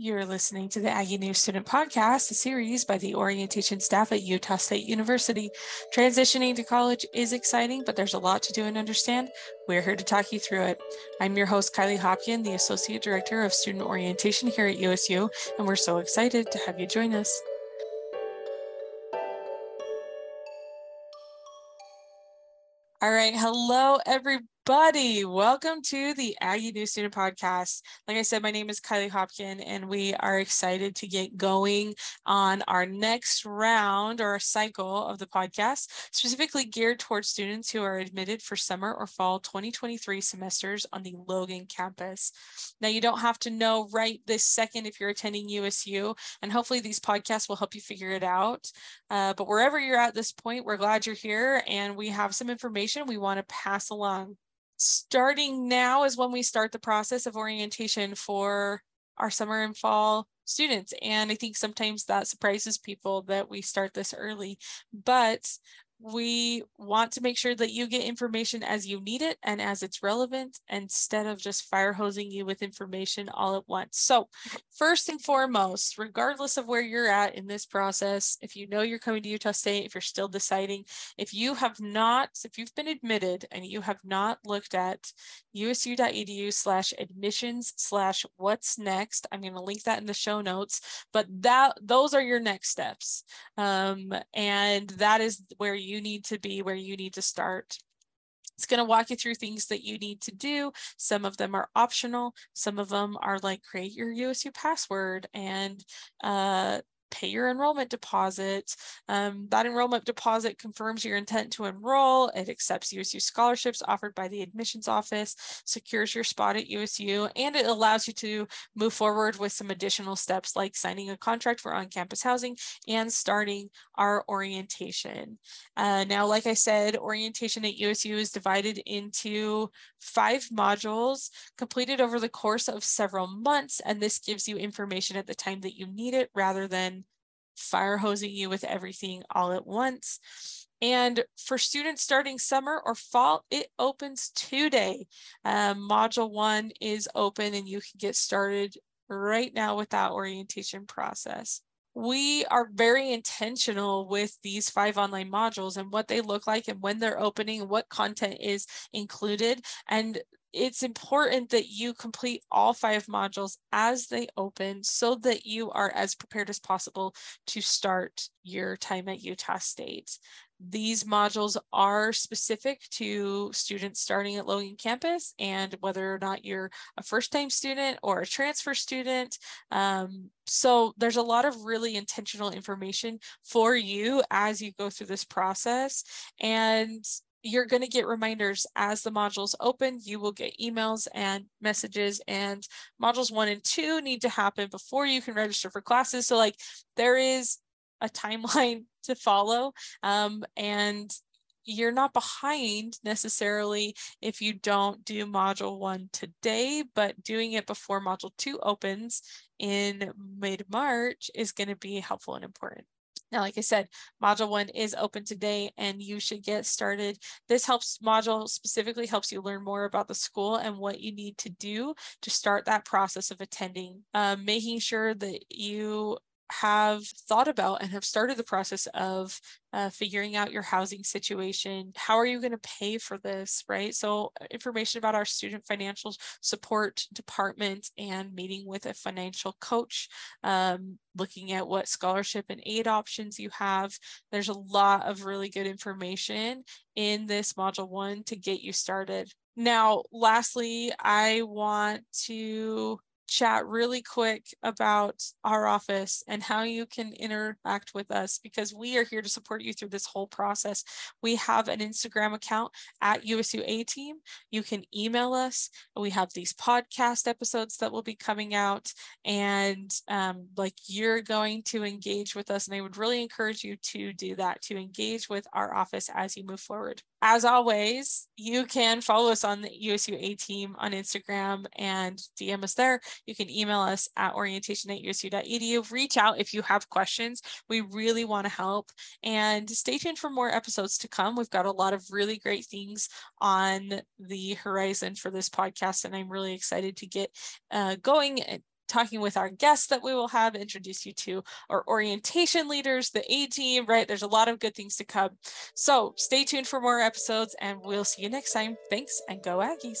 You're listening to the Aggie New Student Podcast, a series by the orientation staff at Utah State University. Transitioning to college is exciting, but there's a lot to do and understand. We're here to talk you through it. I'm your host, Kylie Hopkin, the Associate Director of Student Orientation here at USU, and we're so excited to have you join us. All right. Hello, everybody everybody. Welcome to the Aggie New Student Podcast. Like I said, my name is Kylie Hopkin, and we are excited to get going on our next round or cycle of the podcast, specifically geared towards students who are admitted for summer or fall 2023 semesters on the Logan campus. Now, you don't have to know right this second if you're attending USU, and hopefully these podcasts will help you figure it out. Uh, but wherever you're at this point, we're glad you're here, and we have some information we want to pass along starting now is when we start the process of orientation for our summer and fall students. And I think sometimes that surprises people that we start this early, but we want to make sure that you get information as you need it and as it's relevant instead of just fire hosing you with information all at once. So, first and foremost, regardless of where you're at in this process, if you know you're coming to Utah State, if you're still deciding, if you have not, if you've been admitted and you have not looked at usu.edu slash admissions slash what's next, I'm going to link that in the show notes, but that those are your next steps. Um, and that is where you you need to be, where you need to start. It's going to walk you through things that you need to do. Some of them are optional. Some of them are like create your USU password and uh, pay your enrollment deposit. Um, that enrollment deposit confirms your intent to enroll. It accepts USU scholarships offered by the admissions office, secures your spot at USU, and it allows you to move forward with some additional steps like signing a contract for on-campus housing and starting our orientation. Uh, now, like I said, orientation at USU is divided into five modules completed over the course of several months, and this gives you information at the time that you need it rather than fire hosing you with everything all at once. And for students starting summer or fall, it opens today. Um, module one is open and you can get started right now with that orientation process. We are very intentional with these five online modules and what they look like and when they're opening, what content is included. And it's important that you complete all five modules as they open so that you are as prepared as possible to start your time at Utah State. These modules are specific to students starting at Logan campus and whether or not you're a first time student or a transfer student. Um, so there's a lot of really intentional information for you as you go through this process. And you're going to get reminders as the modules open. You will get emails and messages, and modules one and two need to happen before you can register for classes. So, like, there is a timeline to follow, um, and you're not behind necessarily if you don't do module one today, but doing it before module two opens in mid March is going to be helpful and important. Now, like I said, module one is open today and you should get started. This helps module specifically helps you learn more about the school and what you need to do to start that process of attending, um, making sure that you have thought about and have started the process of uh, figuring out your housing situation. How are you going to pay for this, right? So, uh, information about our student financial support department and meeting with a financial coach, um, looking at what scholarship and aid options you have. There's a lot of really good information in this module one to get you started. Now, lastly, I want to chat really quick about our office and how you can interact with us because we are here to support you through this whole process. We have an Instagram account at USUA Team. You can email us. We have these podcast episodes that will be coming out, and um, like you're going to engage with us. And I would really encourage you to do that to engage with our office as you move forward. As always, you can follow us on the USUA Team on Instagram and DM us there. You can email us at orientation at usu.edu. Reach out if you have questions. We really want to help. And stay tuned for more episodes to come. We've got a lot of really great things on the horizon for this podcast, and I'm really excited to get uh, going and talking with our guests that we will have, introduce you to our orientation leaders, the A team, right? There's a lot of good things to come. So stay tuned for more episodes and we'll see you next time. Thanks and go Aggies.